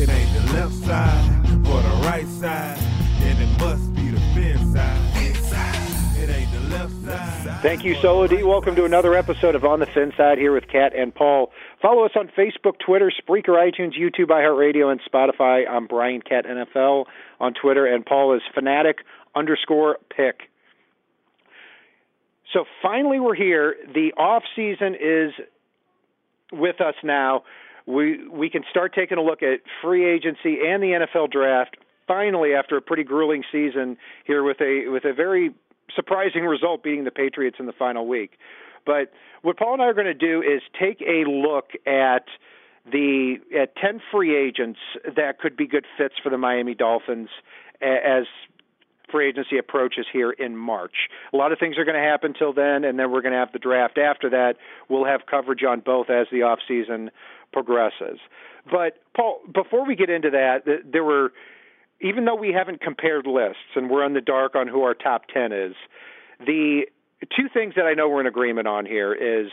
It ain't the left side or the right side, then it must be the fin side. Thank you, Solo D. Welcome to another episode of On the Fin Side here with Kat and Paul. Follow us on Facebook, Twitter, Spreaker, iTunes, YouTube, iHeartRadio, and Spotify. I'm Brian Cat NFL on Twitter, and Paul is fanatic underscore pick. So finally, we're here. The off season is with us now. We we can start taking a look at free agency and the NFL draft. Finally, after a pretty grueling season here, with a with a very surprising result beating the Patriots in the final week. But what Paul and I are going to do is take a look at the at 10 free agents that could be good fits for the Miami Dolphins as free agency approaches here in March. A lot of things are going to happen till then, and then we're going to have the draft after that. We'll have coverage on both as the off season progresses. But Paul, before we get into that, there were even though we haven't compared lists and we're in the dark on who our top 10 is, the two things that I know we're in agreement on here is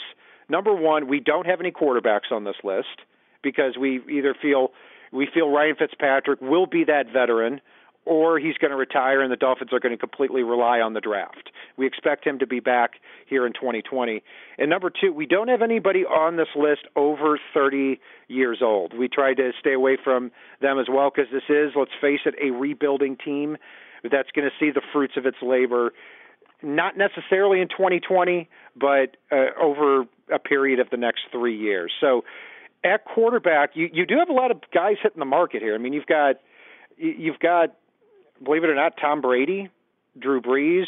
number one, we don't have any quarterbacks on this list because we either feel we feel Ryan Fitzpatrick will be that veteran or he's going to retire and the Dolphins are going to completely rely on the draft. We expect him to be back here in 2020. And number two, we don't have anybody on this list over 30 years old. We tried to stay away from them as well because this is, let's face it, a rebuilding team that's going to see the fruits of its labor not necessarily in 2020, but uh, over a period of the next three years. So at quarterback, you you do have a lot of guys hitting the market here. I mean, you've got you've got believe it or not, Tom Brady, Drew Brees,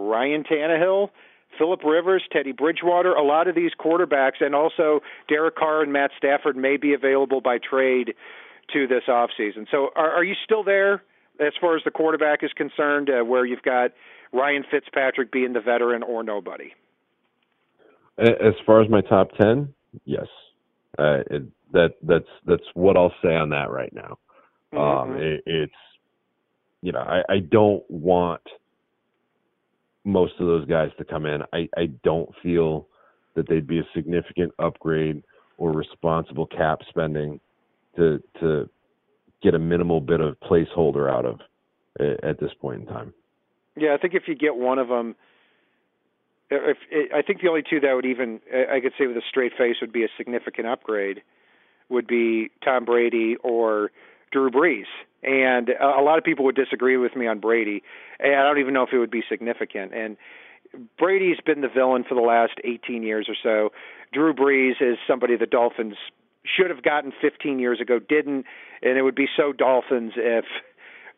Ryan Tannehill. Philip Rivers, Teddy Bridgewater, a lot of these quarterbacks, and also Derek Carr and Matt Stafford may be available by trade to this offseason. So, are, are you still there as far as the quarterback is concerned, uh, where you've got Ryan Fitzpatrick being the veteran or nobody? As far as my top ten, yes, uh, it, that that's that's what I'll say on that right now. Um, mm-hmm. Um, it, it's you know I, I don't want most of those guys to come in. I, I don't feel that they'd be a significant upgrade or responsible cap spending to to get a minimal bit of placeholder out of at this point in time. Yeah, I think if you get one of them, if I think the only two that would even I could say with a straight face would be a significant upgrade would be Tom Brady or Drew Brees. And a lot of people would disagree with me on Brady, and I don't even know if it would be significant. And Brady's been the villain for the last 18 years or so. Drew Brees is somebody the Dolphins should have gotten 15 years ago, didn't, and it would be so Dolphins if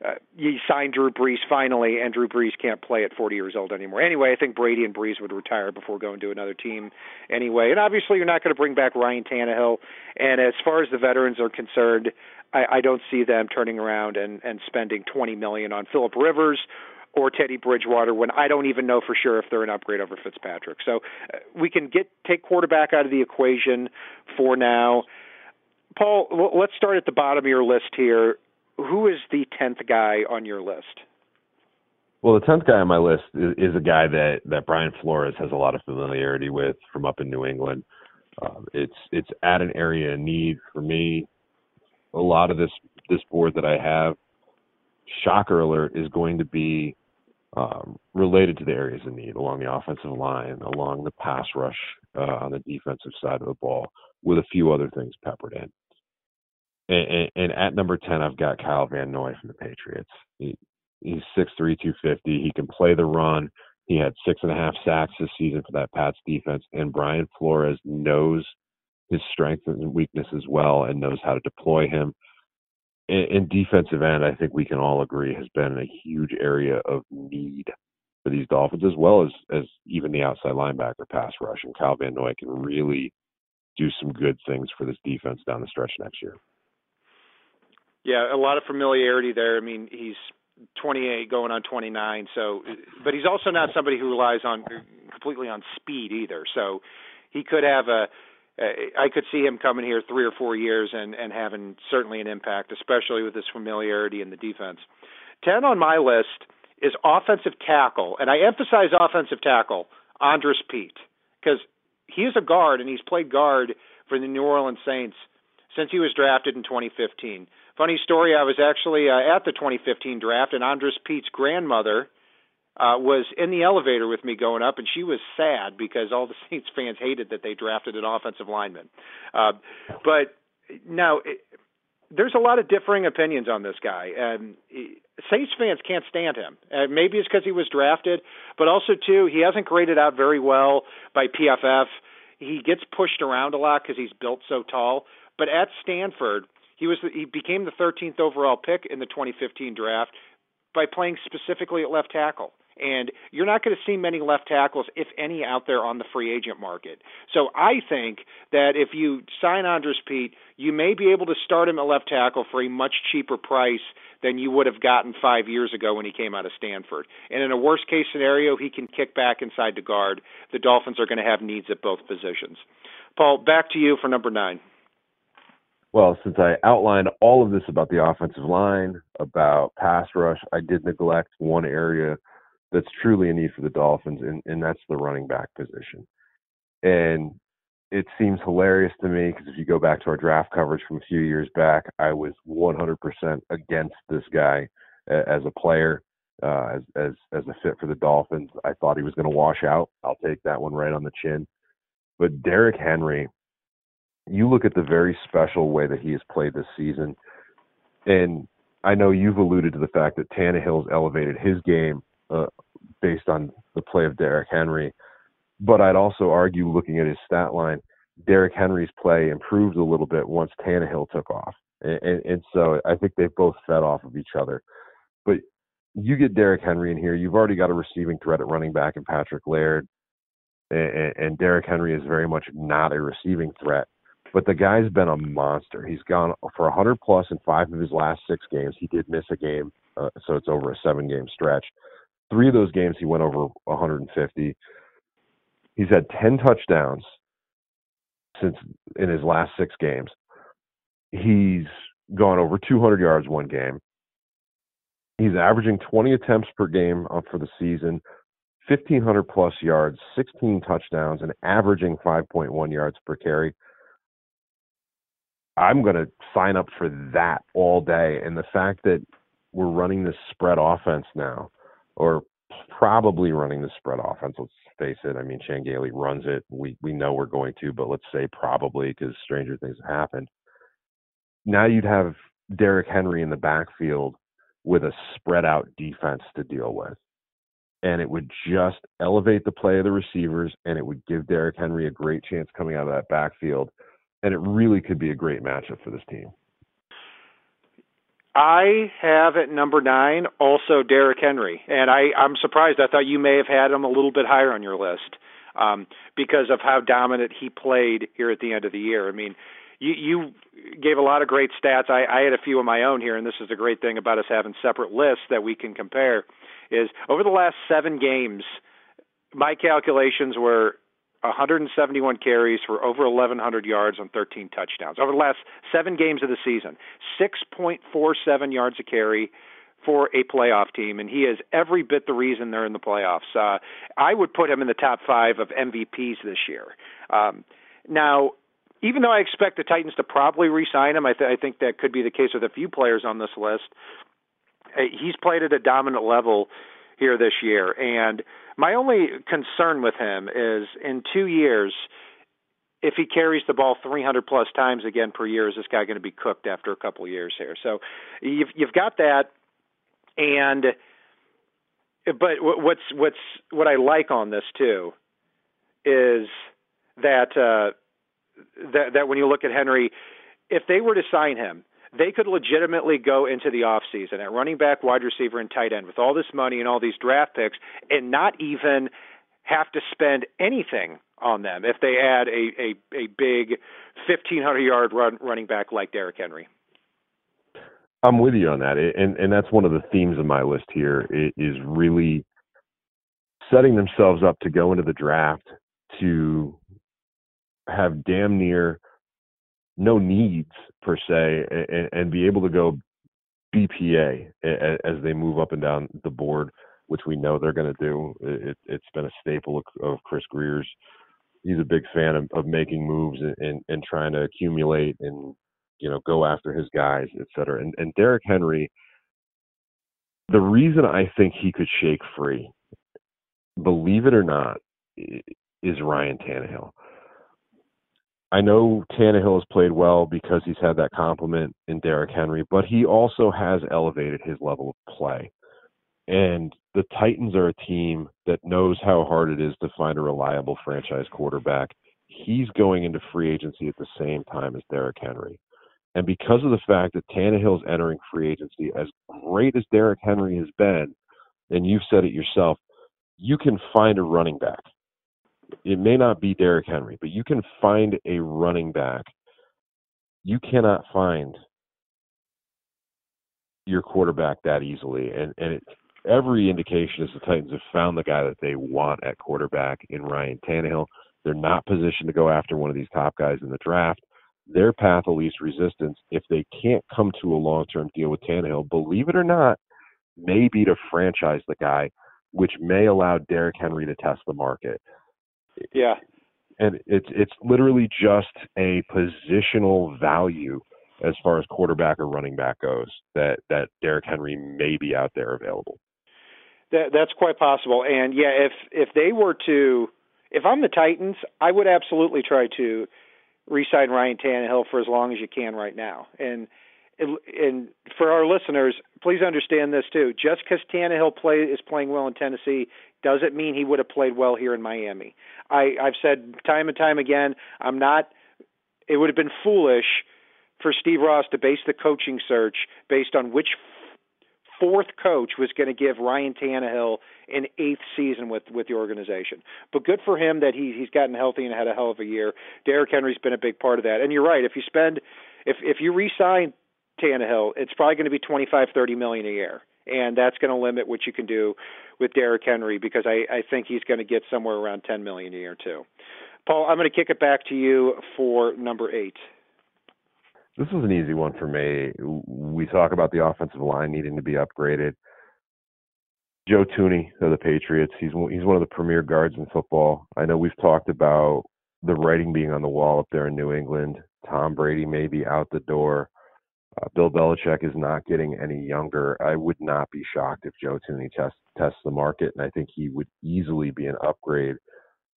uh, you signed Drew Brees finally, and Drew Brees can't play at 40 years old anymore. Anyway, I think Brady and Brees would retire before going to another team anyway. And obviously, you're not going to bring back Ryan Tannehill. And as far as the veterans are concerned, I, I don't see them turning around and, and spending 20 million on Philip Rivers or Teddy Bridgewater when I don't even know for sure if they're an upgrade over Fitzpatrick. So uh, we can get take quarterback out of the equation for now. Paul, let's start at the bottom of your list here who is the tenth guy on your list? Well, the tenth guy on my list is, is, a guy that that Brian Flores has a lot of familiarity with from up in New England. Um, it's it's at an area of need for me. A lot of this this board that I have, shocker alert, is going to be um, related to the areas of need along the offensive line, along the pass rush uh, on the defensive side of the ball, with a few other things peppered in. And, and, at number 10, I've got Kyle Van Noy from the Patriots. He, he's 6'3", 250. He can play the run. He had six and a half sacks this season for that Pats defense. And Brian Flores knows his strengths and weaknesses well and knows how to deploy him. In, defensive end, I think we can all agree has been a huge area of need for these Dolphins, as well as as even the outside linebacker pass rush. And Kyle Van Noy can really do some good things for this defense down the stretch next year. Yeah, a lot of familiarity there. I mean, he's 28 going on 29 so but he's also not somebody who relies on completely on speed either so he could have a I could see him coming here 3 or 4 years and and having certainly an impact especially with his familiarity in the defense. 10 on my list is offensive tackle and I emphasize offensive tackle Andrus Peat, cuz he is a guard and he's played guard for the New Orleans Saints since he was drafted in 2015 Funny story, I was actually uh, at the 2015 draft, and Andrus Peat's grandmother uh, was in the elevator with me going up, and she was sad because all the Saints fans hated that they drafted an offensive lineman. Uh, but now, it, there's a lot of differing opinions on this guy, and Saints fans can't stand him. Uh, maybe it's because he was drafted, but also too he hasn't graded out very well by PFF. He gets pushed around a lot because he's built so tall. But at Stanford, he was he became the 13th overall pick in the 2015 draft by playing specifically at left tackle. And you're not going to see many left tackles, if any, out there on the free agent market. So I think that if you sign Andrus Peat, you may be able to start him at left tackle for a much cheaper price than you would have gotten five years ago when he came out of Stanford. And in a worst case scenario, he can kick back inside the guard. The Dolphins are going to have needs at both positions. Paul, back to you for number nine. Well, since I outlined all of this about the offensive line, about pass rush, I did neglect one area that's truly a need for the Dolphins, and, and that's the running back position. And it seems hilarious to me because if you go back to our draft coverage from a few years back, I was 100% against this guy as a player, uh, as as as a fit for the Dolphins. I thought he was going to wash out. I'll take that one right on the chin. But Derrick Henry you look at the very special way that he has played this season, and I know you've alluded to the fact that Tannehill's elevated his game uh, based on the play of Derrick Henry, but I'd also argue, looking at his stat line, Derrick Henry's play improved a little bit once Tannehill took off, and, and, so I think they've both fed off of each other. But you get Derrick Henry in here, you've already got a receiving threat at running back in Patrick Laird, and, and Derrick Henry is very much not a receiving threat. But the guy's been a monster. He's gone for 100 plus in five of his last six games. He did miss a game, uh, so it's over a seven game stretch. Three of those games he went over 150. He's had 10 touchdowns since in his last six games. He's gone over 200 yards one game. He's averaging 20 attempts per game uh, for the season, 1,500 plus yards, 16 touchdowns, and averaging 5.1 yards per carry. I'm going to sign up for that all day. And the fact that we're running this spread offense now, or probably running the spread offense. Let's face it. I mean, Chan Gailey runs it. We we know we're going to, but let's say probably because stranger things have happened. Now you'd have Derrick Henry in the backfield with a spread out defense to deal with. And it would just elevate the play of the receivers and it would give Derrick Henry a great chance coming out of that backfield and it really could be a great matchup for this team. I have at number nine also Derrick Henry, and I, I'm surprised. I thought you may have had him a little bit higher on your list um, because of how dominant he played here at the end of the year. I mean, you, you gave a lot of great stats. I, I had a few of my own here, and this is the great thing about us having separate lists that we can compare. Is over the last seven games, my calculations were 171 carries for over 1,100 yards on 13 touchdowns over the last seven games of the season. 6.47 yards a carry for a playoff team, and he is every bit the reason they're in the playoffs. Uh, I would put him in the top five of MVPs this year. Um, now, even though I expect the Titans to probably re-sign him, I, th- I think that could be the case with a few players on this list. He's played at a dominant level here this year, and my only concern with him is in two years, if he carries the ball 300 plus times again per year, is this guy going to be cooked after a couple of years here? So you've you've got that, and but what's what's what I like on this too is that uh, that that when you look at Henry, if they were to sign him, they could legitimately go into the offseason at running back, wide receiver, and tight end with all this money and all these draft picks and not even have to spend anything on them if they add a, a, a big 1,500 yard run, running back like Derrick Henry. I'm with you on that, and and that's one of the themes of my list here is really setting themselves up to go into the draft to have damn near no needs per se, and, and be able to go BPA as they move up and down the board, which we know they're going to do. It, has been a staple of, Chris Grier's. He's a big fan of, of making moves and, and, and trying to accumulate and you know, go after his guys, et cetera. And, and Derrick Henry, the reason I think he could shake free, believe it or not, is Ryan Tannehill. I know Tannehill has played well because he's had that compliment in Derrick Henry, but he also has elevated his level of play. And the Titans are a team that knows how hard it is to find a reliable franchise quarterback. He's going into free agency at the same time as Derrick Henry. And because of the fact that Tannehill's entering free agency, as great as Derrick Henry has been, and you've said it yourself, you can find a running back. It may not be Derrick Henry, but you can find a running back. You cannot find your quarterback that easily. And and it, every indication is the Titans have found the guy that they want at quarterback in Ryan Tannehill. They're not positioned to go after one of these top guys in the draft their path of least resistance, if they can't come to a long term deal with Tannehill, believe it or not, may be to franchise the guy, which may allow Derrick Henry to test the market. Yeah. And it's it's literally just a positional value as far as quarterback or running back goes that that Derrick Henry may be out there available. That that's quite possible. And yeah, if if they were to if I'm the Titans, I would absolutely try to re-sign Ryan Tannehill for as long as you can right now. And and for our listeners, please understand this too. Just because Tannehill play is playing well in Tennessee doesn't mean he would have played well here in Miami. I, I've said time and time again, I'm not. It would have been foolish for Steve Ross to base the coaching search based on which fourth coach was going to give Ryan Tannehill an eighth season with with the organization. But good for him that he he's gotten healthy and had a hell of a year. Derrick Henry's been a big part of that. And you're right. If you spend if if you re-sign Tannehill, it's probably going to be twenty five thirty million a year, and that's going to limit what you can do with Derrick Henry because I I think he's going to get somewhere around ten million a year too. Paul, I'm going to kick it back to you for number eight. This is an easy one for me. We talk about the offensive line needing to be upgraded. Joe Thuney of the Patriots. He's he's one of the premier guards in football. I know we've talked about the writing being on the wall up there in New England. Tom Brady may be out the door. Uh, Bill Belichick is not getting any younger. I would not be shocked if Joe Thuney tests tests the market, and I think he would easily be an upgrade.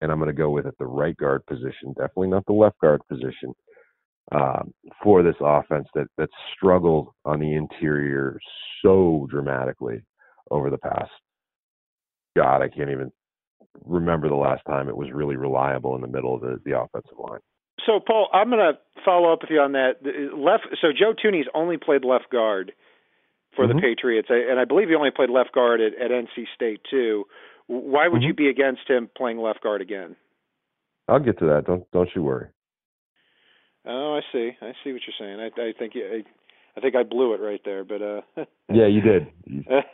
And I'm going to go with at the right guard position, definitely not the left guard position um, for this offense that that struggled on the interior so dramatically over the past. God, I can't even remember the last time it was really reliable in the middle of the, the offensive line. So, Paul, I'm going to follow up with you on that. Left. So, Joe Thuney's only played left guard for mm-hmm. the Patriots, and I believe he only played left guard at, at NC State too. Why would mm-hmm. you be against him playing left guard again? I'll get to that. Don't don't you worry. Oh, I see. I see what you're saying. I, I think I, I think I blew it right there, but uh. yeah, you did.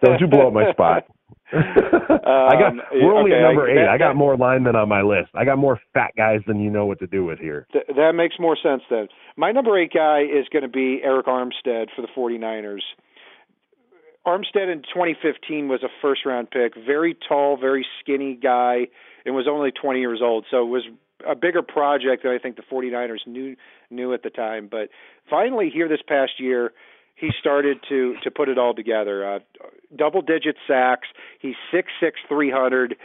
Don't you blow up my spot. I got. Um, we're only okay, at number I, eight. That, I got more line than on my list. I got more fat guys than you know what to do with here. Th- that makes more sense then. My number eight guy is going to be Arik Armstead for the 49ers. Armstead in 2015 was a first round pick, very tall, very skinny guy, and was only 20 years old. So it was a bigger project than I think the 49ers knew knew at the time. But finally, here this past year, he started to to put it all together. Uh, double digit sacks. He's six six three hundred.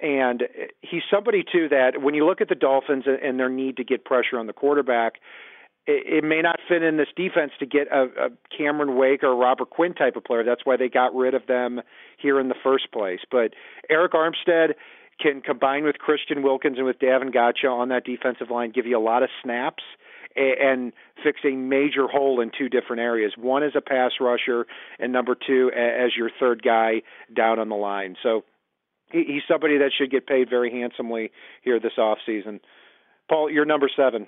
And he's somebody too that when you look at the Dolphins and their need to get pressure on the quarterback, it, it may not fit in this defense to get a, a Cameron Wake or a Robert Quinn type of player. That's why they got rid of them here in the first place. But Arik Armstead, can combine with Christian Wilkins and with Davon Godchaux on that defensive line, give you a lot of snaps and fix a major hole in two different areas. One is a pass rusher, and number two as your third guy down on the line. So he's somebody that should get paid very handsomely here this off season. Paul, you're number seven.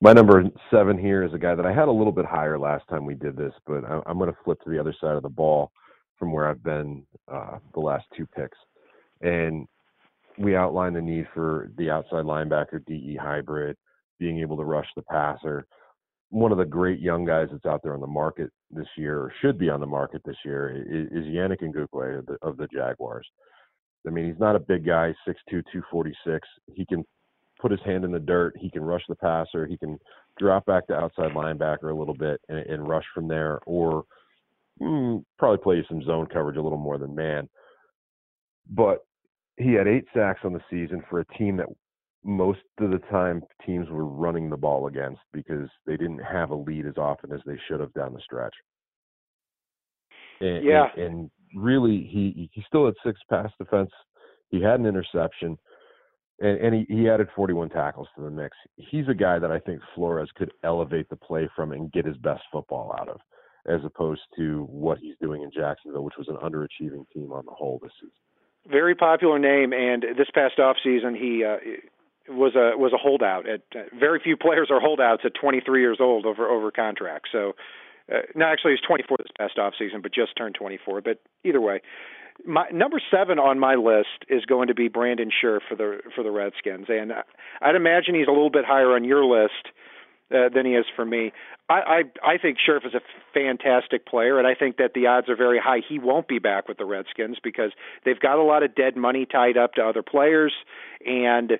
My number seven here is a guy that I had a little bit higher last time we did this, but I, am going to flip to the other side of the ball from where I've been uh, the last two picks. And we outlined the need for the outside linebacker DE hybrid, being able to rush the passer. One of the great young guys that's out there on the market this year, or should be on the market this year, is, is Yannick Ngakoue of the, of the Jaguars. I mean, he's not a big guy, 6'2", 246. He can put his hand in the dirt. He can rush the passer. He can drop back to outside linebacker a little bit and, and rush from there, or mm, probably play some zone coverage a little more than man. But he had eight sacks on the season for a team that most of the time teams were running the ball against because they didn't have a lead as often as they should have down the stretch. And, yeah. And, and really, he he still had six pass defense. He had an interception, and, and he, he added 41 tackles to the mix. He's a guy that I think Flores could elevate the play from and get his best football out of, as opposed to what he's doing in Jacksonville, which was an underachieving team on the whole this season. Very popular name, and this past off season he uh, was a was a holdout. At uh, very few players are holdouts at 23 years old over over contract. So, uh, no, actually, he's 24 this past off season, but just turned 24. But either way, my number seven on my list is going to be Brandon Scherff for the for the Redskins, and I'd imagine he's a little bit higher on your list uh, than he is for me. I, I I think Scherff is a fantastic player, and I think that the odds are very high he won't be back with the Redskins because they've got a lot of dead money tied up to other players, and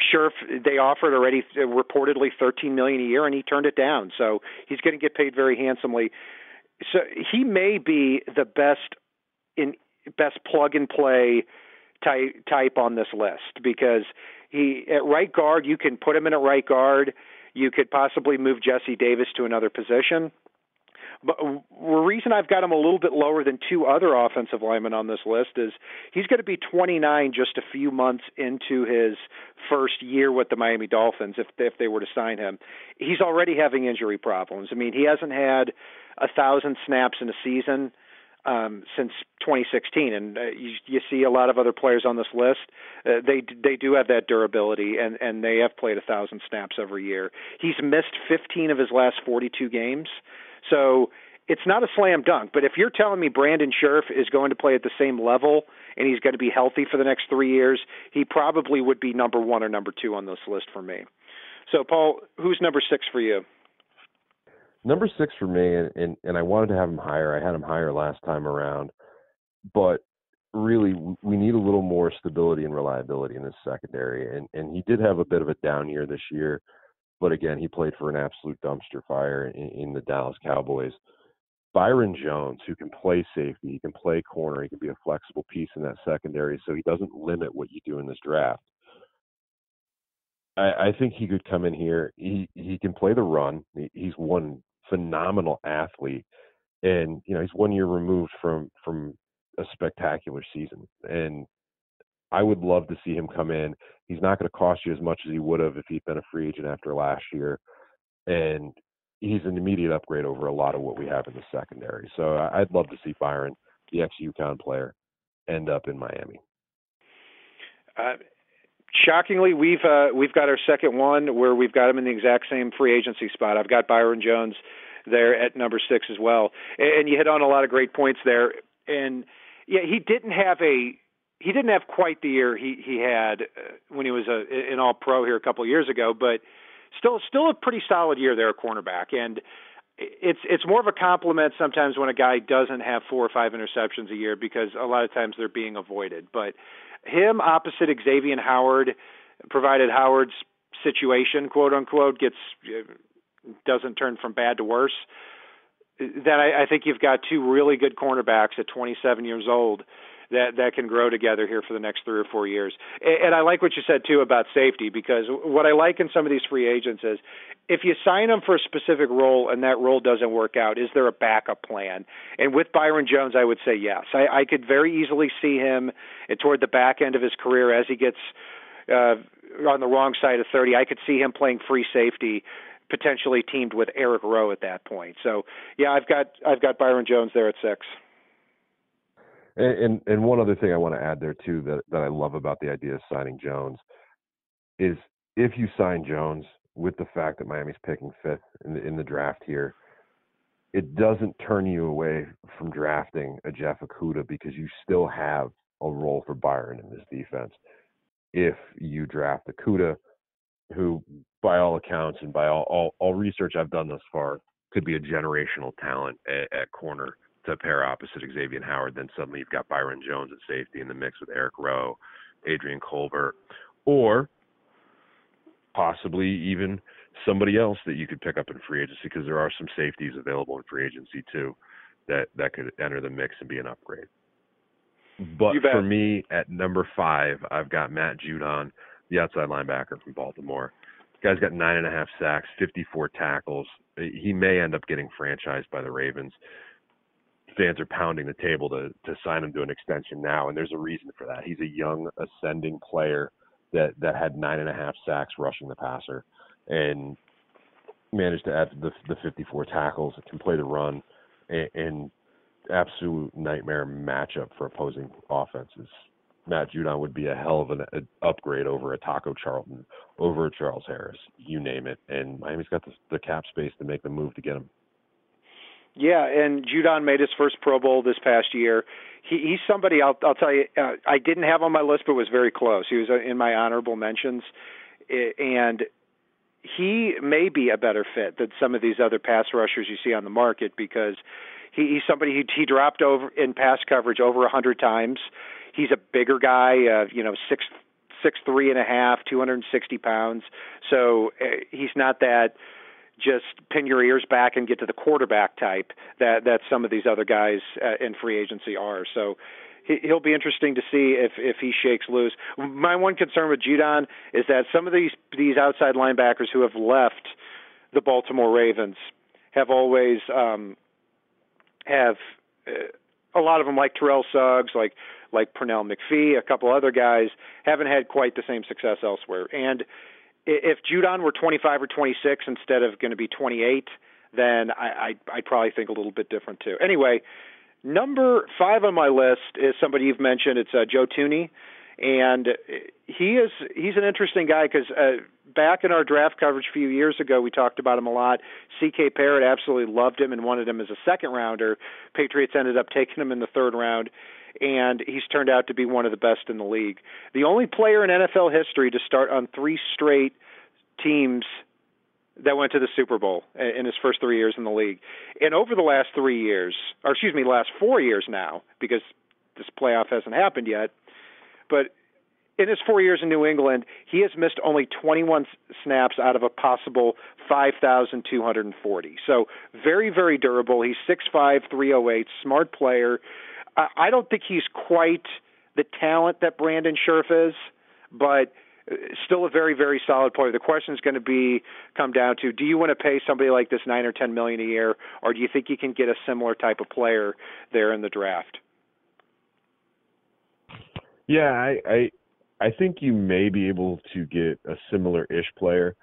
Scherff they offered already uh, reportedly 13 million a year, and he turned it down. So he's going to get paid very handsomely so he may be the best in best plug and play type type on this list because he at right guard you can put him in at right guard. You could possibly move Jesse Davis to another position. But the reason I've got him a little bit lower than two other offensive linemen on this list is he's going to be 29 just a few months into his first year with the Miami Dolphins if if they were to sign him. He's already having injury problems. I mean, he hasn't had a thousand snaps in a season um, since 2016, and uh, you, you see a lot of other players on this list. Uh, they they do have that durability, and and they have played a thousand snaps every year. He's missed 15 of his last 42 games, so it's not a slam dunk. But if you're telling me Brandon Scherff is going to play at the same level and he's going to be healthy for the next three years, he probably would be number one or number two on this list for me. So, Paul, who's number six for you? Number six for me, and, and, and I wanted to have him higher. I had him higher last time around, but really we need a little more stability and reliability in this secondary. And and he did have a bit of a down year this year, but again, he played for an absolute dumpster fire in, in the Dallas Cowboys. Byron Jones, who can play safety, he can play corner, he can be a flexible piece in that secondary, so he doesn't limit what you do in this draft. I, I think he could come in here. He he can play the run. He, he's one phenomenal athlete, and you know he's one year removed from from a spectacular season. And I would love to see him come in. He's not going to cost you as much as he would have if he'd been a free agent after last year, and he's an immediate upgrade over a lot of what we have in the secondary. So I'd love to see Byron, the ex UConn player, end up in Miami. Uh, shockingly, we've uh, we've got our second one where we've got him in the exact same free agency spot. I've got Byron Jones there at number six as well, and, and you hit on a lot of great points there. And yeah, he didn't have a he didn't have quite the year he he had uh, when he was a an All Pro here a couple of years ago, but still still a pretty solid year there, at cornerback. And it's it's more of a compliment sometimes when a guy doesn't have four or five interceptions a year because a lot of times they're being avoided. But him opposite Xavier Howard, provided Howard's situation, quote unquote, gets doesn't turn from bad to worse, then I, I think you've got two really good cornerbacks at 27 years old that that can grow together here for the next three or four years. And, and I like what you said too about safety because what I like in some of these free agents is if you sign them for a specific role and that role doesn't work out, is there a backup plan? And with Byron Jones, I would say yes. I, I could very easily see him toward the back end of his career as he gets uh, on the wrong side of 30. I could see him playing free safety potentially teamed with Eric Rowe at that point. So yeah, I've got I've got Byron Jones there at six. And, and, one other thing I want to add there too that that I love about the idea of signing Jones is if you sign Jones with the fact that Miami's picking fifth in the in the draft here, it doesn't turn you away from drafting a Jeff Okudah because you still have a role for Byron in this defense. If you draft Okudah, who by all accounts and by all, all, all research I've done thus far could be a generational talent at, at corner to pair opposite Xavier Howard, then suddenly you've got Byron Jones at safety in the mix with Eric Rowe, Adrian Colbert, or possibly even somebody else that you could pick up in free agency because there are some safeties available in free agency too that that could enter the mix and be an upgrade. But for me, at number five, I've got Matt Judon, the outside linebacker from Baltimore. Guy's got nine and a half sacks, 54 tackles. He may end up getting franchised by the Ravens. Fans are pounding the table to to sign him to an extension now, and there's a reason for that. He's a young, ascending player that that had nine and a half sacks rushing the passer, and managed to add the the 54 tackles. Can play the run, and, and absolute nightmare matchup for opposing offenses. Matt Judon would be a hell of an a upgrade over a Taco Charlton, over a Charles Harris, you name it. And Miami's got the, the cap space to make the move to get him. Yeah, and Judon made his first Pro Bowl this past year. He, he's somebody I'll, I'll tell you. Uh, I didn't have on my list, but was very close. He was uh, in my honorable mentions, and he may be a better fit than some of these other pass rushers you see on the market because he, he's somebody he, he dropped over in pass coverage over a hundred times. He's a bigger guy, uh, you know, six six three and a half, two hundred and sixty pounds. So uh, he's not that just pin your ears back and get to the quarterback type that that some of these other guys uh, in free agency are. So he, he'll be interesting to see if if he shakes loose. My one concern with Judon is that some of these these outside linebackers who have left the Baltimore Ravens have always um, have uh, a lot of them like Terrell Suggs, like like Pernell McPhee, a couple other guys haven't had quite the same success elsewhere. And if Judon were 25 or 26 instead of going to be 28, then I, I I'd probably think a little bit different too. Anyway, number five on my list is somebody you've mentioned. It's uh, Joe Thuney, and he is he's an interesting guy because uh, back in our draft coverage a few years ago, we talked about him a lot. C.K. Parrott absolutely loved him and wanted him as a second rounder. Patriots ended up taking him in the third round, and he's turned out to be one of the best in the league. The only player in NFL history to start on three straight teams that went to the Super Bowl in his first three years in the league. And over the last three years, or excuse me, last four years now, because this playoff hasn't happened yet, but in his four years in New England, he has missed only 21 snaps out of a possible 5,240. So very, very durable. He's 6'5", 308, smart player. I don't think he's quite the talent that Brandon Scherff is, but uh, still a very, very solid player. The question is going to be come down to: Do you want to pay somebody like this nine or ten million a year, or do you think you can get a similar type of player there in the draft? Yeah, I, I I think you may be able to get a similar ish player,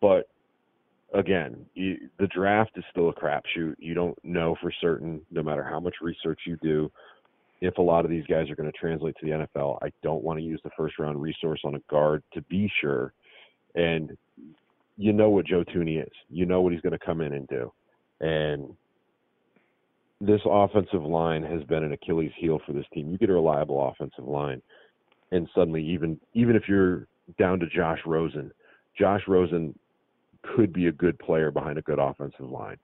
but again, you, the draft is still a crapshoot. You don't know for certain, no matter how much research you do, if a lot of these guys are going to translate to the NFL. I don't want to use the first round resource on a guard to be sure. And you know what Joe Thuney is. You know what he's going to come in and do. And this offensive line has been an Achilles heel for this team. You get a reliable offensive line and suddenly even even if you're down to Josh Rosen, Josh Rosen could be a good player behind a good offensive line,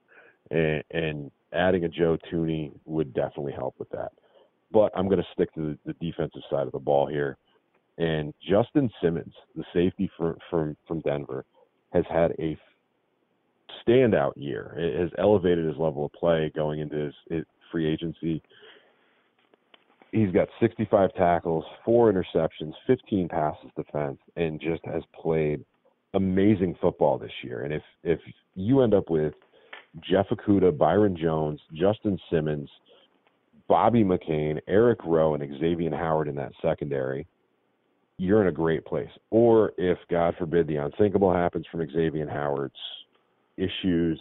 and, and adding a Joe Thuney would definitely help with that. But I'm going to stick to the, the defensive side of the ball here, and Justin Simmons, the safety from from from Denver, has had a standout year. It has elevated his level of play going into his, his free agency he's got 65 tackles, four interceptions, 15 passes defense, and just has played amazing football this year. And if if you end up with Jeff Okudah, Byron Jones, Justin Simmons, Bobby McCain, Eric Rowe, and Xavier Howard in that secondary, you're in a great place. Or if God forbid the unthinkable happens from Xavier Howard's issues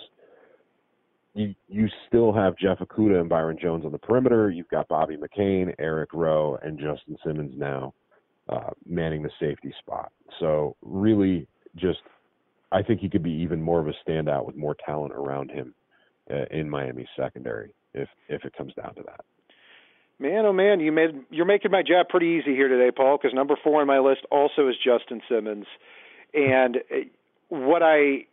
you you still have Jeff Okudah and Byron Jones on the perimeter. You've got Bobby McCain, Eric Rowe, and Justin Simmons now uh, manning the safety spot. So really, just I think he could be even more of a standout with more talent around him uh, in Miami's secondary if if it comes down to that. Man, oh man, you made you're making my job pretty easy here today, Paul. Because number four on my list also is Justin Simmons, and uh, what I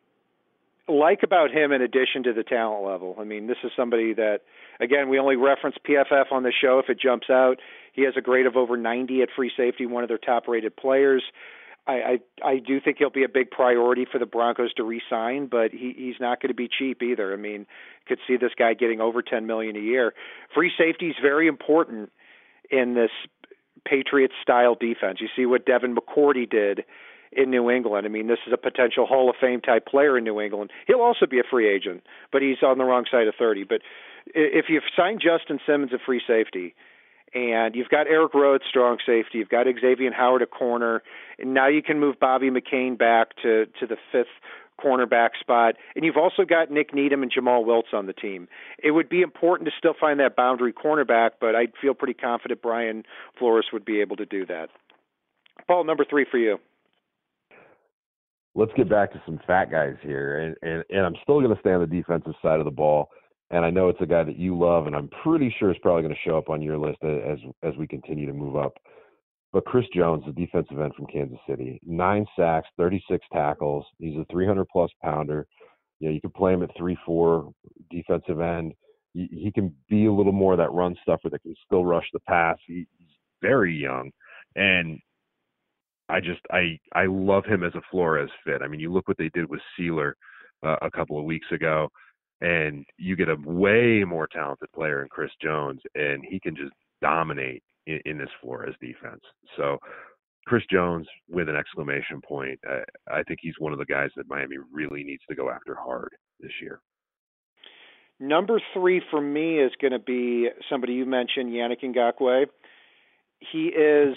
like about him, in addition to the talent level, I mean, this is somebody that, again, we only reference PFF on the show if it jumps out. He has a grade of over 90 at free safety, one of their top-rated players. I, I I do think he'll be a big priority for the Broncos to re-sign, but he, he's not going to be cheap either. I mean, could see this guy getting over 10 million a year. Free safety is very important in this Patriots style defense. You see what Devin McCourty did in New England. I mean, this is a potential Hall of Fame type player in New England. He'll also be a free agent, but he's on the wrong side of 30. But if you've signed Justin Simmons a free safety, and you've got Eric Rowe strong safety. You've got Xavier Howard at corner, and now you can move Bobby McCain back to to the fifth cornerback spot, and you've also got Nik Needham and Jomal Wiltz on the team. It would be important to still find that boundary cornerback, but I feel pretty confident Brian Flores would be able to do that. Paul, number three for you. Let's get back to some fat guys here, and and, and I'm still going to stay on the defensive side of the ball and I know it's a guy that you love, and I'm pretty sure is probably going to show up on your list as as we continue to move up. But Chris Jones, the defensive end from Kansas City, nine sacks, 36 tackles. He's a 300 plus pounder. You know, you can play him at three four defensive end. He, he can be a little more of that run stuffer that can still rush the pass. He, he's very young, and I just I I love him as a Flores fit. I mean, you look what they did with Sieler uh, a couple of weeks ago and you get a way more talented player in Chris Jones, and he can just dominate in, in this Flores defense. So, Chris Jones with an exclamation point. Uh, I think he's one of the guys that Miami really needs to go after hard this year. Number three for me is going to be somebody you mentioned, Yannick Ngakoue. He is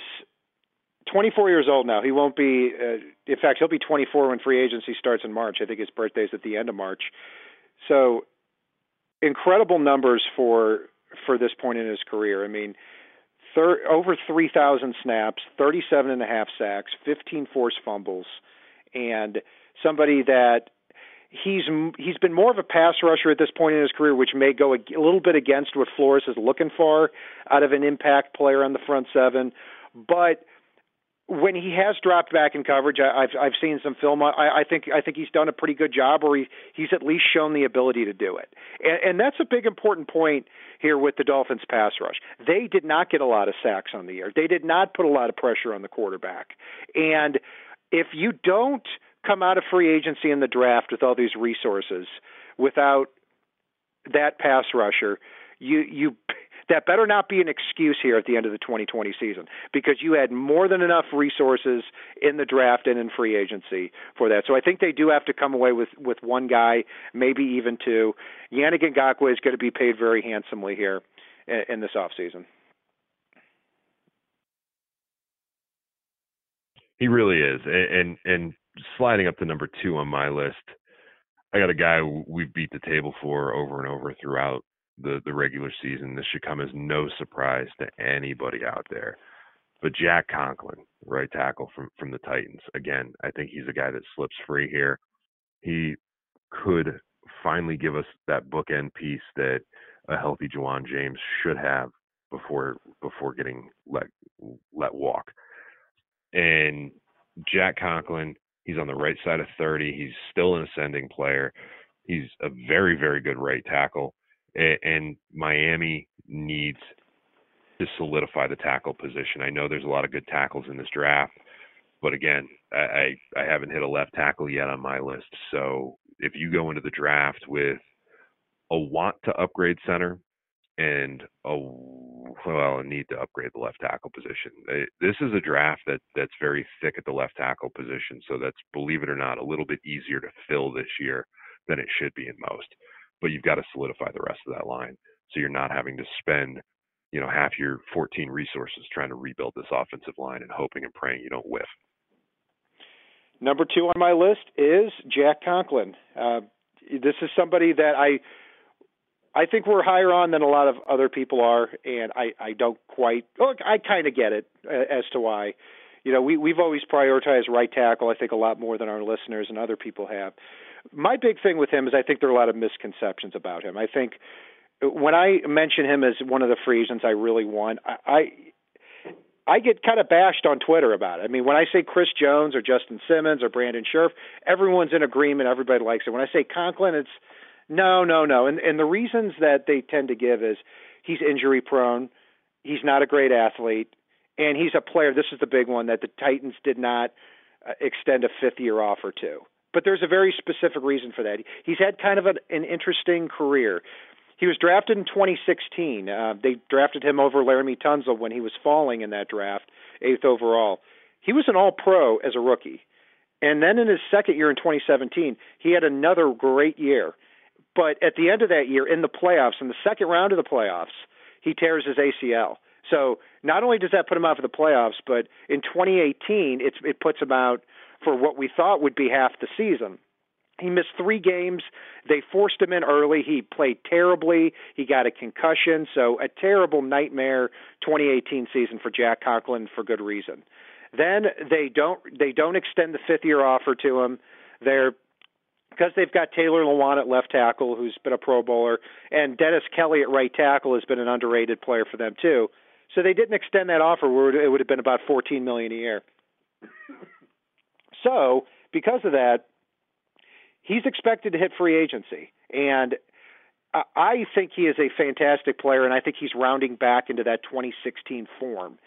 24 years old now. He won't be. Uh, in fact, he'll be 24 when free agency starts in March. I think his birthday is at the end of March. So incredible numbers for for this point in his career. I mean, thir- over 3,000 snaps, 37 and a half sacks, 15 forced fumbles, and somebody that he's he's been more of a pass rusher at this point in his career, which may go a, a little bit against what Flores is looking for out of an impact player on the front seven, but when he has dropped back in coverage, I, I've I've seen some film. I, I think I think he's done a pretty good job, or he, he's at least shown the ability to do it, and, and that's a big important point here with the Dolphins' pass rush. They did not get a lot of sacks on the year. They did not put a lot of pressure on the quarterback, and if you don't come out of free agency in the draft with all these resources, without that pass rusher, you you that better not be an excuse here at the end of the 2020 season because you had more than enough resources in the draft and in free agency for that. So I think they do have to come away with with one guy, maybe even two. Yannick Ngakoue is going to be paid very handsomely here in, in this offseason. He really is, and and sliding up to number two on my list. I got a guy we've beat the table for over and over throughout the the regular season. This should come as no surprise to anybody out there. But Jack Conklin, right tackle from from the Titans, again, I think he's a guy that slips free here. He could finally give us that bookend piece that a healthy Ja'Wuan James should have before before getting let let walk. And Jack Conklin, he's on the right side of 30. He's still an ascending player. He's a very, very good right tackle and Miami needs to solidify the tackle position. I know there's a lot of good tackles in this draft, but again, I I haven't hit a left tackle yet on my list. So if you go into the draft with a want to upgrade center and a well a need to upgrade the left tackle position, eh, this is a draft that that's very thick at the left tackle position. So that's believe it or not a little bit easier to fill this year than it should be in most but you've got to solidify the rest of that line. So you're not having to spend, you know, half your 14 resources trying to rebuild this offensive line and hoping and praying you don't whiff. Number two on my list is Jack Conklin. Uh, this is somebody that I I think we're higher on than a lot of other people are, and I I don't quite. Look, I kind of get it uh, as to why. you know, we we've always prioritized right tackle. I think a lot more than our listeners and other people have. My big thing with him is I think there are a lot of misconceptions about him. I think when I mention him as one of the free agents I really want, I, I I get kind of bashed on Twitter about it. I mean, when I say Chris Jones or Justin Simmons or Brandon Scherff, everyone's in agreement. Everybody likes it. When I say Conklin, it's no, no, no. And and the reasons that they tend to give is he's injury prone, he's not a great athlete, and he's a player. This is the big one that the Titans did not uh, extend a fifth year offer to. But there's a very specific reason for that. He's had kind of an, an interesting career. He was drafted in 2016. Uh, they drafted him over Laremy Tunsil when he was falling in that draft, eighth overall. He was an All Pro as a rookie, and then in his second year in 2017, he had another great year. But at the end of that year, in the playoffs, in the second round of the playoffs, he tears his ACL. So not only does that put him out for the playoffs, but in 2018, it's, it puts him out for what we thought would be half the season. He missed three games. They forced him in early. He played terribly. He got a concussion. So a terrible nightmare 2018 season for Jack Conklin for good reason. Then they don't they don't extend the fifth year offer to him. They're because they've got Taylor Lewan at left tackle, who's been a Pro Bowler, and Dennis Kelly at right tackle has been an underrated player for them too. So they didn't extend that offer where it would have been about 14 million a year. So because of that, he's expected to hit free agency, and I think he is a fantastic player, and I think he's rounding back into that 2016 form.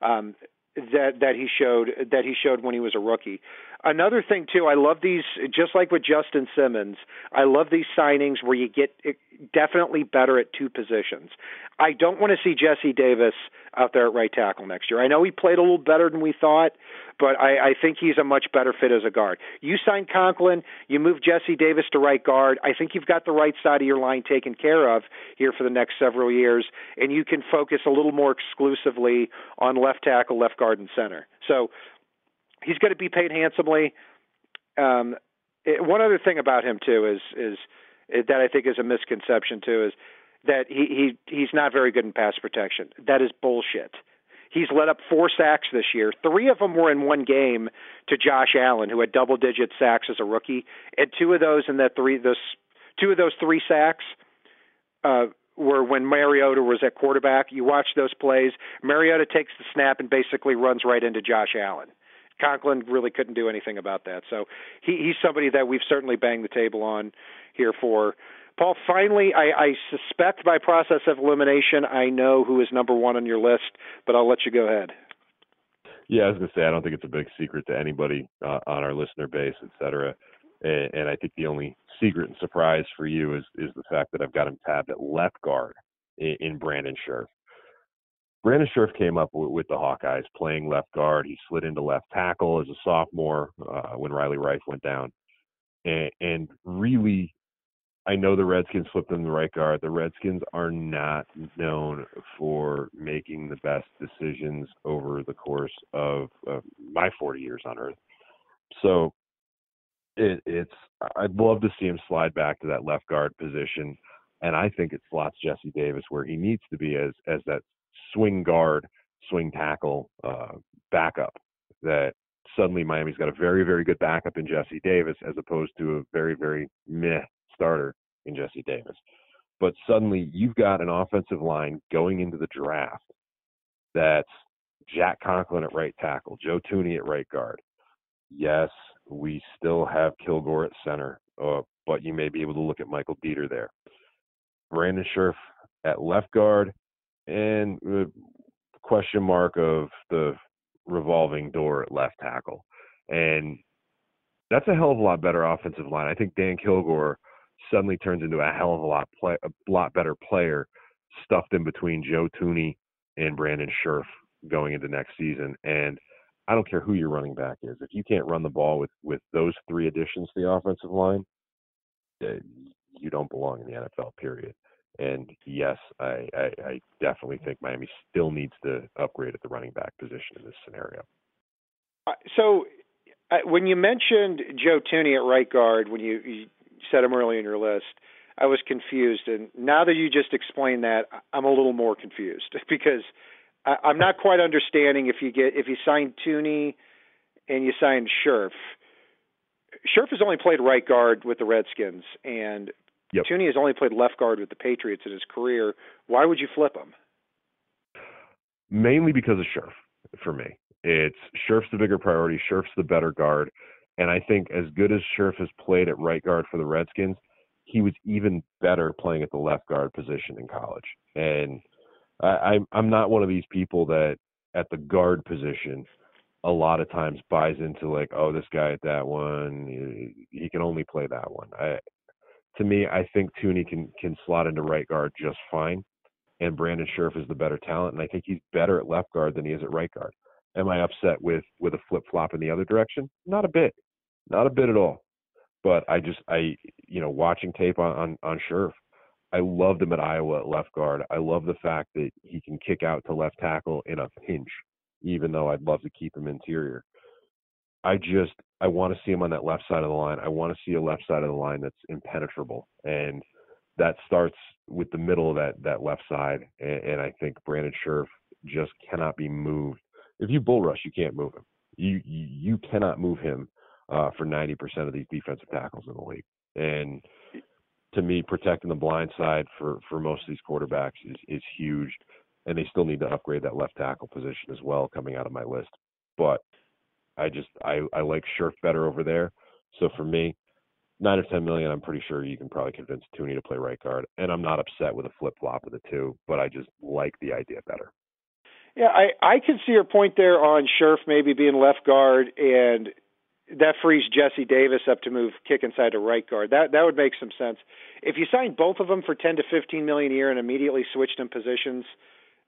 Um, that that he showed that he showed when he was a rookie. Another thing too, I love these just like with Justin Simmons. I love these signings where you get eh, definitely better at two positions. I don't want to see Jesse Davis out there at right tackle next year. I know he played a little better than we thought, but I, I think he's a much better fit as a guard. You sign Conklin, you move Jesse Davis to right guard. I think you've got the right side of your line taken care of here for the next several years, and you can focus a little more exclusively on left tackle, left guard, and center. So he's going to be paid handsomely. Um, it, one other thing about him too is is that I think is a misconception too is that he he he's not very good in pass protection. That is bullshit. He's let up four sacks this year. Three of them were in one game to Josh Allen, who had double digit sacks as a rookie, and two of those in that three those two of those three sacks uh, were when Mariota was at quarterback. You watch those plays. Mariota takes the snap and basically runs right into Josh Allen. Conklin really couldn't do anything about that. So he, he's somebody that we've certainly banged the table on here for. Paul, finally, I, I suspect by process of elimination, I know who is number one on your list, but I'll let you go ahead. Yeah, I was going to say, I don't think it's a big secret to anybody uh, on our listener base, et cetera. And, and I think the only secret and surprise for you is is the fact that I've got him tabbed at left guard in, in Brandon Scherff. Brandon Scherff came up with, the Hawkeyes playing left guard. He slid into left tackle as a sophomore uh, when Riley Reiff went down, and, and, really, I know the Redskins flipped him the right guard. The Redskins are not known for making the best decisions over the course of uh, my 40 years on Earth. So it, it's I'd love to see him slide back to that left guard position, and I think it slots Jesse Davis where he needs to be as as that swing guard, swing tackle uh, backup that suddenly Miami's got a very, very good backup in Jesse Davis as opposed to a very, very meh starter in Jesse Davis. But suddenly you've got an offensive line going into the draft that's Jack Conklin at right tackle, Joe Thuney at right guard. Yes, we still have Kilgore at center, uh, but you may be able to look at Michael Deiter there. Brandon Scherff at left guard, and the question mark of the revolving door at left tackle. And that's a hell of a lot better offensive line. I think Dan Kilgore suddenly turns into a hell of a lot play, a lot better player stuffed in between Joe Thuney and Brandon Scherff going into next season. And I don't care who your running back is. If you can't run the ball with with those three additions to the offensive line, eh, you don't belong in the NFL. Period. And yes, I, I, I definitely think Miami still needs to upgrade at the running back position in this scenario. Uh, so, uh, when you mentioned Joe Thuney at right guard, when you, you said him early in your list, I was confused. And now that you just explained that, I'm a little more confused because I, I'm not quite understanding if you get if you sign Thuney and you sign Scherff. Scherff has only played right guard with the Redskins, and Yep. Thuney has only played left guard with the Patriots in his career. Why would you flip him? Mainly because of Scherff for me. It's Scherff's the bigger priority. Scherff's the better guard. And I think as good as Scherff has played at right guard for the Redskins, he was even better playing at the left guard position in college. And I, I'm I'm not one of these people that at the guard position a lot of times buys into like, oh, this guy at that one, he, he can only play that one. I, to me, I think Thuney can can slot into right guard just fine, and Brandon Scherff is the better talent, and I think he's better at left guard than he is at right guard. Am I upset with with a flip flop in the other direction? Not a bit, not a bit at all. But I just I you know watching tape on on, on Scherff, I loved him at Iowa at left guard. I love the fact that he can kick out to left tackle in a pinch, even though I'd love to keep him interior. I just I want to see him on that left side of the line. I want to see a left side of the line that's impenetrable, and that starts with the middle of that that left side. And, and I think Brandon Scherff just cannot be moved. If you bull rush, you can't move him. You you, you cannot move him uh, for 90% of these defensive tackles in the league. And to me, protecting the blind side for for most of these quarterbacks is is huge. And they still need to upgrade that left tackle position as well, coming out of my list. But I just I I like Scherff better over there. So for me, nine or ten million, I'm pretty sure you can probably convince Thuney to play right guard. And I'm not upset with a flip flop of the two, but I just like the idea better. Yeah, I I can see your point there on Scherff maybe being left guard, and that frees Jesse Davis up to move kick inside to right guard. That that would make some sense. If you signed both of them for ten to fifteen million a year and immediately switched them positions,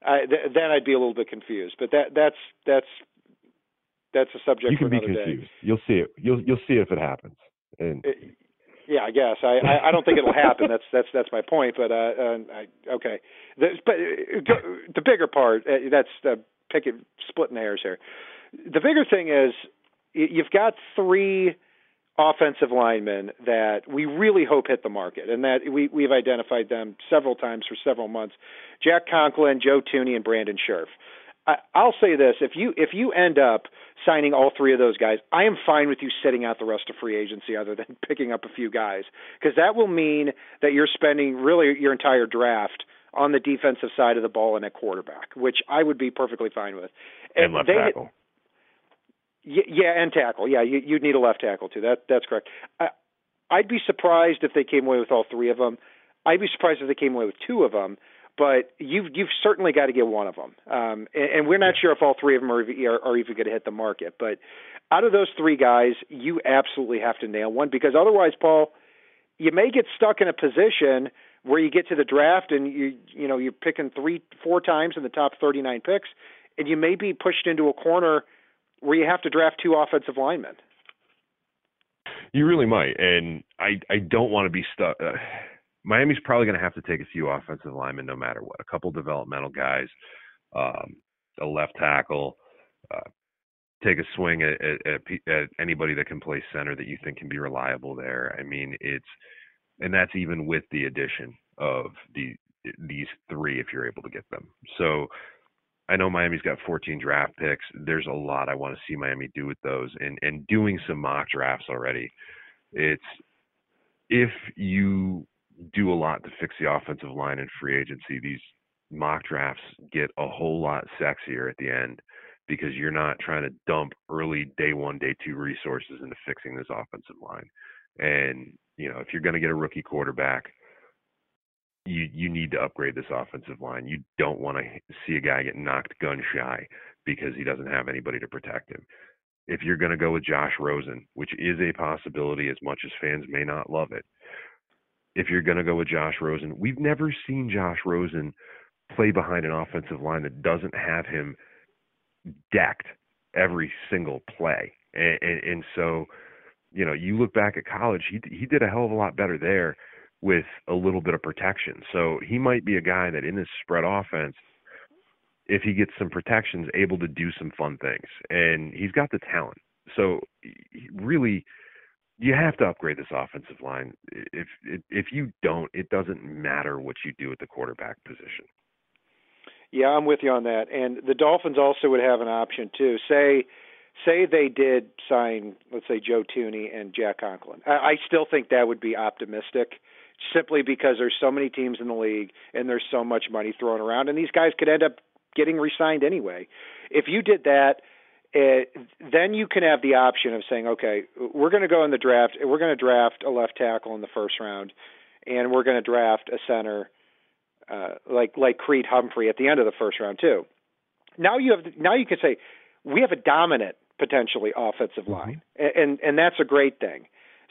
I, th- then I'd be a little bit confused. But that that's that's that's a subject You can be confused. day. You'll see it. You'll you'll see it if it happens. And It- yeah, I guess I, I I don't think it'll happen. That's that's that's my point. But uh, uh I, okay, the, but the bigger part uh, that's uh, picking splitting hairs here. The bigger thing is you've got three offensive linemen that we really hope hit the market, and that we we've identified them several times for several months: Jack Conklin, Joe Thuney, and Brandon Scherff. I, I'll say this: if you if you end up signing all three of those guys, I am fine with you sitting out the rest of free agency, other than picking up a few guys, because that will mean that you're spending really your entire draft on the defensive side of the ball and at quarterback, which I would be perfectly fine with. and left they, tackle. Yeah, and tackle. Yeah, you, you'd need a left tackle too. That that's correct. I, I'd be surprised if they came away with all three of them. I'd be surprised if they came away with two of them. But you've you've certainly got to get one of them. Um, and, and we're not sure if all three of them are, are, are even going to hit the market. But out of those three guys, you absolutely have to nail one because otherwise, Paul, you may get stuck in a position where you get to the draft and you you know you're picking three four times in the top 39 picks, and you may be pushed into a corner where you have to draft two offensive linemen. You really might, and I I don't want to be stuck. Uh, Miami's probably going to have to take a few offensive linemen no matter what. A couple developmental guys, um, a left tackle. Uh, take a swing at, at, at, anybody that can play center that you think can be reliable there. I mean, it's and that's even with the addition of the these three if you're able to get them. So I know Miami's got 14 draft picks. There's a lot I want to see Miami do with those, and and doing some mock drafts already. It's if you do a lot to fix the offensive line in free agency, these mock drafts get a whole lot sexier at the end because you're not trying to dump early day one, day two resources into fixing this offensive line. And you know, if you're going to get a rookie quarterback, you you need to upgrade this offensive line. You don't want to see a guy get knocked gun shy because he doesn't have anybody to protect him. If you're going to go with Josh Rosen, which is a possibility as much as fans may not love it. If you're going to go with Josh Rosen, we've never seen Josh Rosen play behind an offensive line that doesn't have him decked every single play. And, and, and so, you know, you look back at college, he he did a hell of a lot better there with a little bit of protection. So he might be a guy that in this spread offense, if he gets some protections, able to do some fun things, and he's got the talent. So really, you have to upgrade this offensive line. If if you don't, it doesn't matter what you do at the quarterback position. Yeah, I'm with you on that. And the Dolphins also would have an option too. Say say they did sign, let's say Joe Thuney and Jack Conklin. I, I still think that would be optimistic, simply because there's so many teams in the league and there's so much money thrown around, and these guys could end up getting re-signed anyway. If you did that, then you can have the option of saying, okay, we're going to go in the draft. We're going to draft a left tackle in the first round, and we're going to draft a center uh, like like Creed Humphrey at the end of the first round too. Now you have now you can say we have a dominant potentially offensive mm-hmm. line, mm-hmm. and and that's a great thing.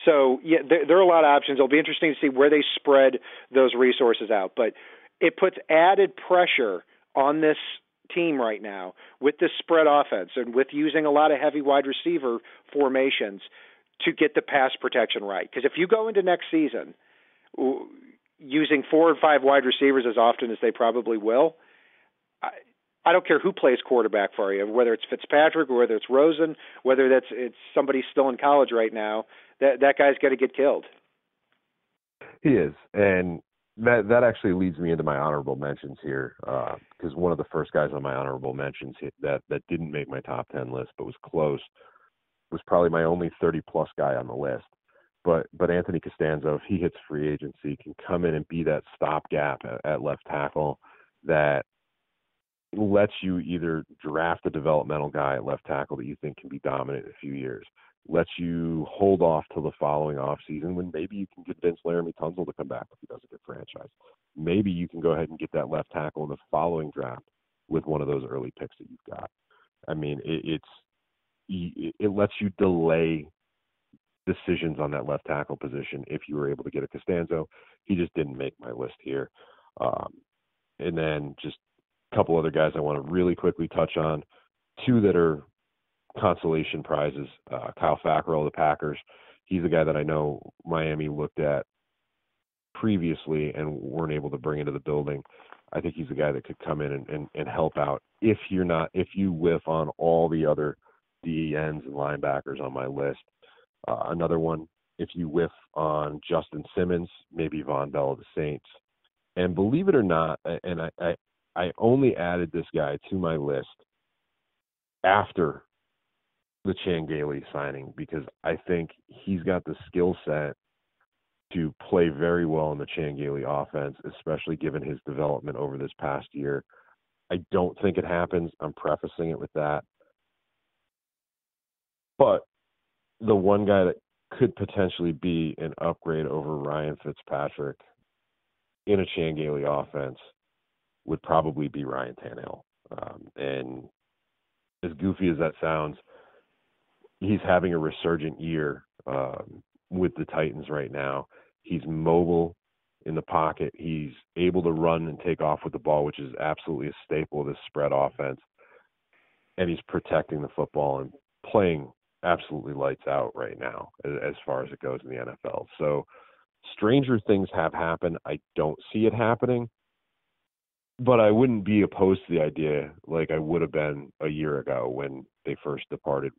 So yeah, there, there are a lot of options. It'll be interesting to see where they spread those resources out, but it puts added pressure on this team right now with this spread offense and with using a lot of heavy wide receiver formations to get the pass protection right. Because if you go into next season using four or five wide receivers as often as they probably will, I, I don't care who plays quarterback for you, whether it's Fitzpatrick or whether it's Rosen, whether that's it's somebody still in college right now. That that guy's got to get killed. He is, and that that actually leads me into my honorable mentions here, because uh, one of the first guys on my honorable mentions that that didn't make my top ten list but was close was probably my only thirty plus guy on the list. But but Anthony Castonzo, if he hits free agency, can come in and be that stopgap at, at left tackle that lets you either draft a developmental guy at left tackle that you think can be dominant in a few years, lets you hold off till the following off season when maybe you can convince Laremy Tunsil to come back if he doesn't get franchised. Maybe you can go ahead and get that left tackle in the following draft with one of those early picks that you've got. I mean, it, it's it lets you delay decisions on that left tackle position if you were able to get a Castonzo. He just didn't make my list here. Um, and then just a couple other guys I want to really quickly touch on. Two that are consolation prizes. Uh, Kyle Fackrell, the Packers. He's a guy that I know Miami looked at previously and weren't able to bring into the building. I think he's a guy that could come in and, and, and help out if you're not if you whiff on all the other DENs and linebackers on my list. Uh, another one, if you whiff on Justin Simmons, maybe Vonn Bell of the Saints. And believe it or not, and I, I, I only added this guy to my list after the Chan Gailey signing because I think he's got the skill set to play very well in the Chan Gailey offense, especially given his development over this past year. I don't think it happens. I'm prefacing it with that. But the one guy that could potentially be an upgrade over Ryan Fitzpatrick in a Chan Gailey offense would probably be Ryan Tannehill. Um, and as goofy as that sounds, he's having a resurgent year um, with the Titans right now. He's mobile in the pocket. He's able to run and take off with the ball, which is absolutely a staple of this spread offense. And he's protecting the football and playing absolutely lights out right now as far as it goes in the NFL. So stranger things have happened. I don't see it happening, but I wouldn't be opposed to the idea like I would have been a year ago when they first departed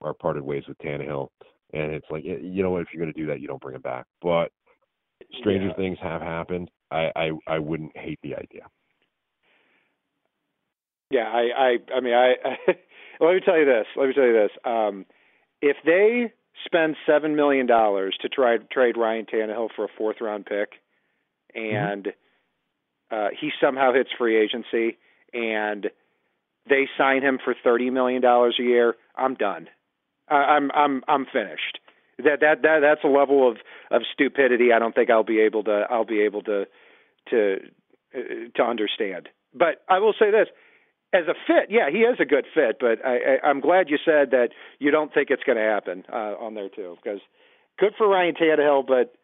or parted ways with Tannehill. And it's like, you know what, if you're going to do that, you don't bring him back. But stranger yeah. things have happened. I, I I wouldn't hate the idea. Yeah, I I I mean I, I let me tell you this. Let me tell you this. Um, if they spend seven million dollars to try to trade Ryan Tannehill for a fourth round pick, and mm-hmm. uh, he somehow hits free agency, and they sign him for thirty million dollars a year, I'm done. I'm I'm I'm finished. That that that that's a level of of stupidity. I don't think I'll be able to I'll be able to to uh, to understand. But I will say this: as a fit, yeah, he is a good fit. But I, I, I'm glad you said that you don't think it's going to happen uh, on there too, because good for Ryan Tannehill, but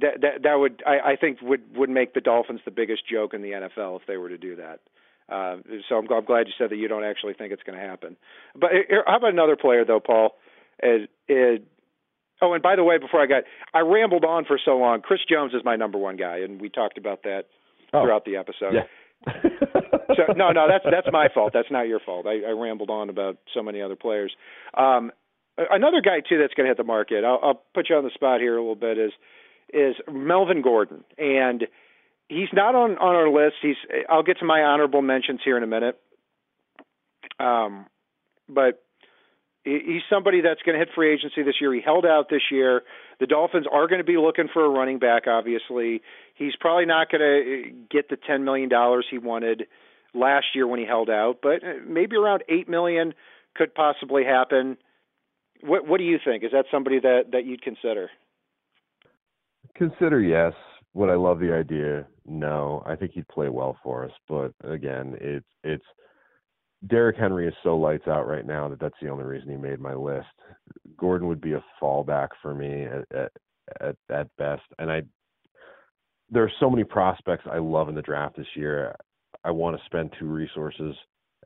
that that that would I, I think would would make the Dolphins the biggest joke in the NFL if they were to do that. Uh, so I'm, I'm glad you said that you don't actually think it's going to happen. But uh, how about another player though, Paul? Is, is, oh, and by the way, before I got, I rambled on for so long. Chris Jones is my number one guy, and we talked about that oh. throughout the episode. Yeah so no, no, that's that's my fault. That's not your fault. I, I rambled on about so many other players. Um, another guy too that's going to hit the market. I'll, I'll put you on the spot here a little bit. Is is Melvin Gordon, and he's not on on our list. He's I'll get to my honorable mentions here in a minute. Um, but he's somebody that's going to hit free agency this year. He held out this year. The Dolphins are going to be looking for a running back. Obviously, he's probably not going to uh, get the ten million dollars he wanted last year when he held out, but uh, maybe around eight million could possibly happen. What What do you think? Is that somebody that that you'd consider? Consider yes. Would I love the idea? No. I think he'd play well for us, but again, it's it's Derrick Henry is so lights out right now that that's the only reason he made my list. Gordon would be a fallback for me at at, at, best, and I there are so many prospects I love in the draft this year. I want to spend two resources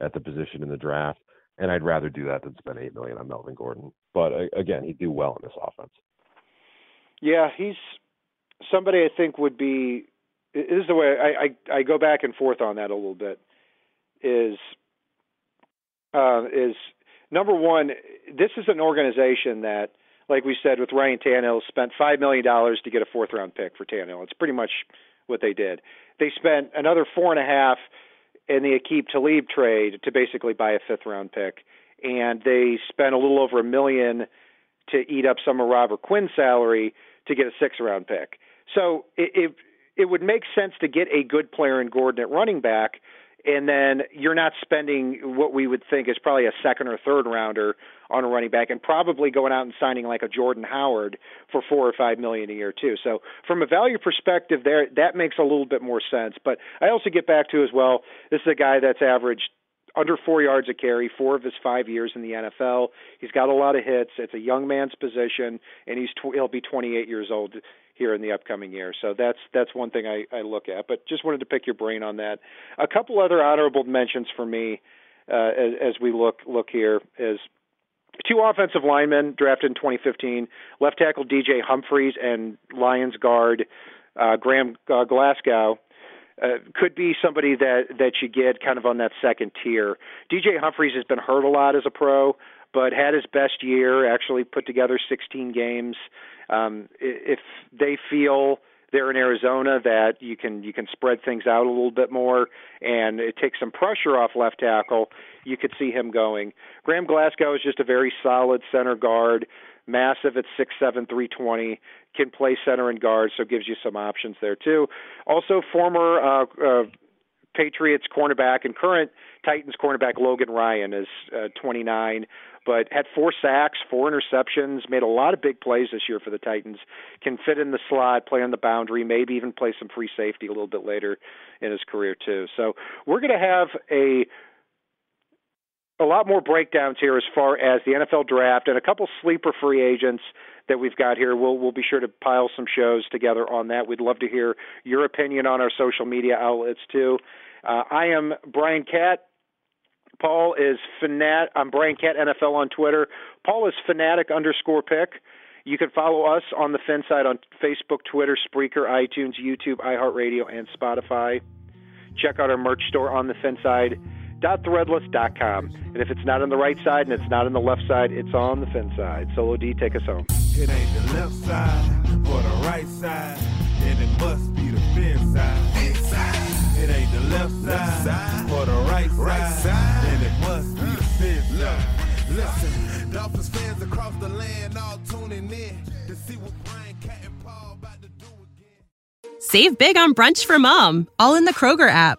at the position in the draft, and I'd rather do that than spend eight million on Melvin Gordon. But again, he'd do well in this offense. Yeah, he's somebody I think would be. This is the way I, I I go back and forth on that a little bit. Is uh, is number one. This is an organization that, like we said with Ryan Tannehill, spent five million dollars to get a fourth round pick for Tannehill. It's pretty much what they did. They spent another four and a half in the Aqib Talib trade to basically buy a fifth round pick, and they spent a little over a million to eat up some of Robert Quinn's salary to get a sixth round pick. So it, it it would make sense to get a good player in Gordon at running back and then you're not spending what we would think is probably a second or third rounder on a running back and probably going out and signing like a Jordan Howard for 4 or 5 million a year too. So from a value perspective there that makes a little bit more sense. But I also get back to as well this is a guy that's averaged under 4 yards a carry 4 of his 5 years in the NFL. He's got a lot of hits. It's a young man's position and he's tw- he'll be 28 years old here in the upcoming year. So that's that's one thing I, I look at. But just wanted to pick your brain on that. A couple other honorable mentions for me uh, as, as we look look here is two offensive linemen drafted in 2015, left tackle DJ Humphries and Lions guard uh, Graham uh, Glasgow. Uh, could be somebody that that you get kind of on that second tier. DJ Humphries has been hurt a lot as a pro, but had his best year. Actually, put together 16 games. Um, if they feel they're in Arizona that you can you can spread things out a little bit more and it takes some pressure off left tackle, you could see him going. Graham Glasgow is just a very solid center guard, massive at six seven three twenty, can play center and guard, so gives you some options there too. Also, former uh, uh, Patriots cornerback and current Titans cornerback Logan Ryan is uh, 29, but had four sacks, four interceptions, made a lot of big plays this year for the Titans. Can fit in the slot, play on the boundary, maybe even play some free safety a little bit later in his career too. So we're going to have a a lot more breakdowns here as far as the NFL draft and a couple sleeper free agents that we've got here. We'll we'll be sure to pile some shows together on that. We'd love to hear your opinion on our social media outlets too. Uh, I am Brian Cat. Paul is fanat. I'm Brian Cat NFL on Twitter. Paul is fanatic underscore pick. You can follow us on the Phinside on Facebook, Twitter, Spreaker, iTunes, YouTube, iHeartRadio, and Spotify. Check out our merch store on the Phinside. Threadless.com. And if it's not on the right side and it's not on the left side, it's on the fin side. Solo D, take us home. It ain't the left side or the right side, and it must be the fin side. Inside. It ain't the left side, side or the right, right side, side, then it must be the fifth side. Listen, Dolphins fans across the land all tuning in to see what Brian Cat and Paul about to do again. Save big on brunch for mom, all in the Kroger app.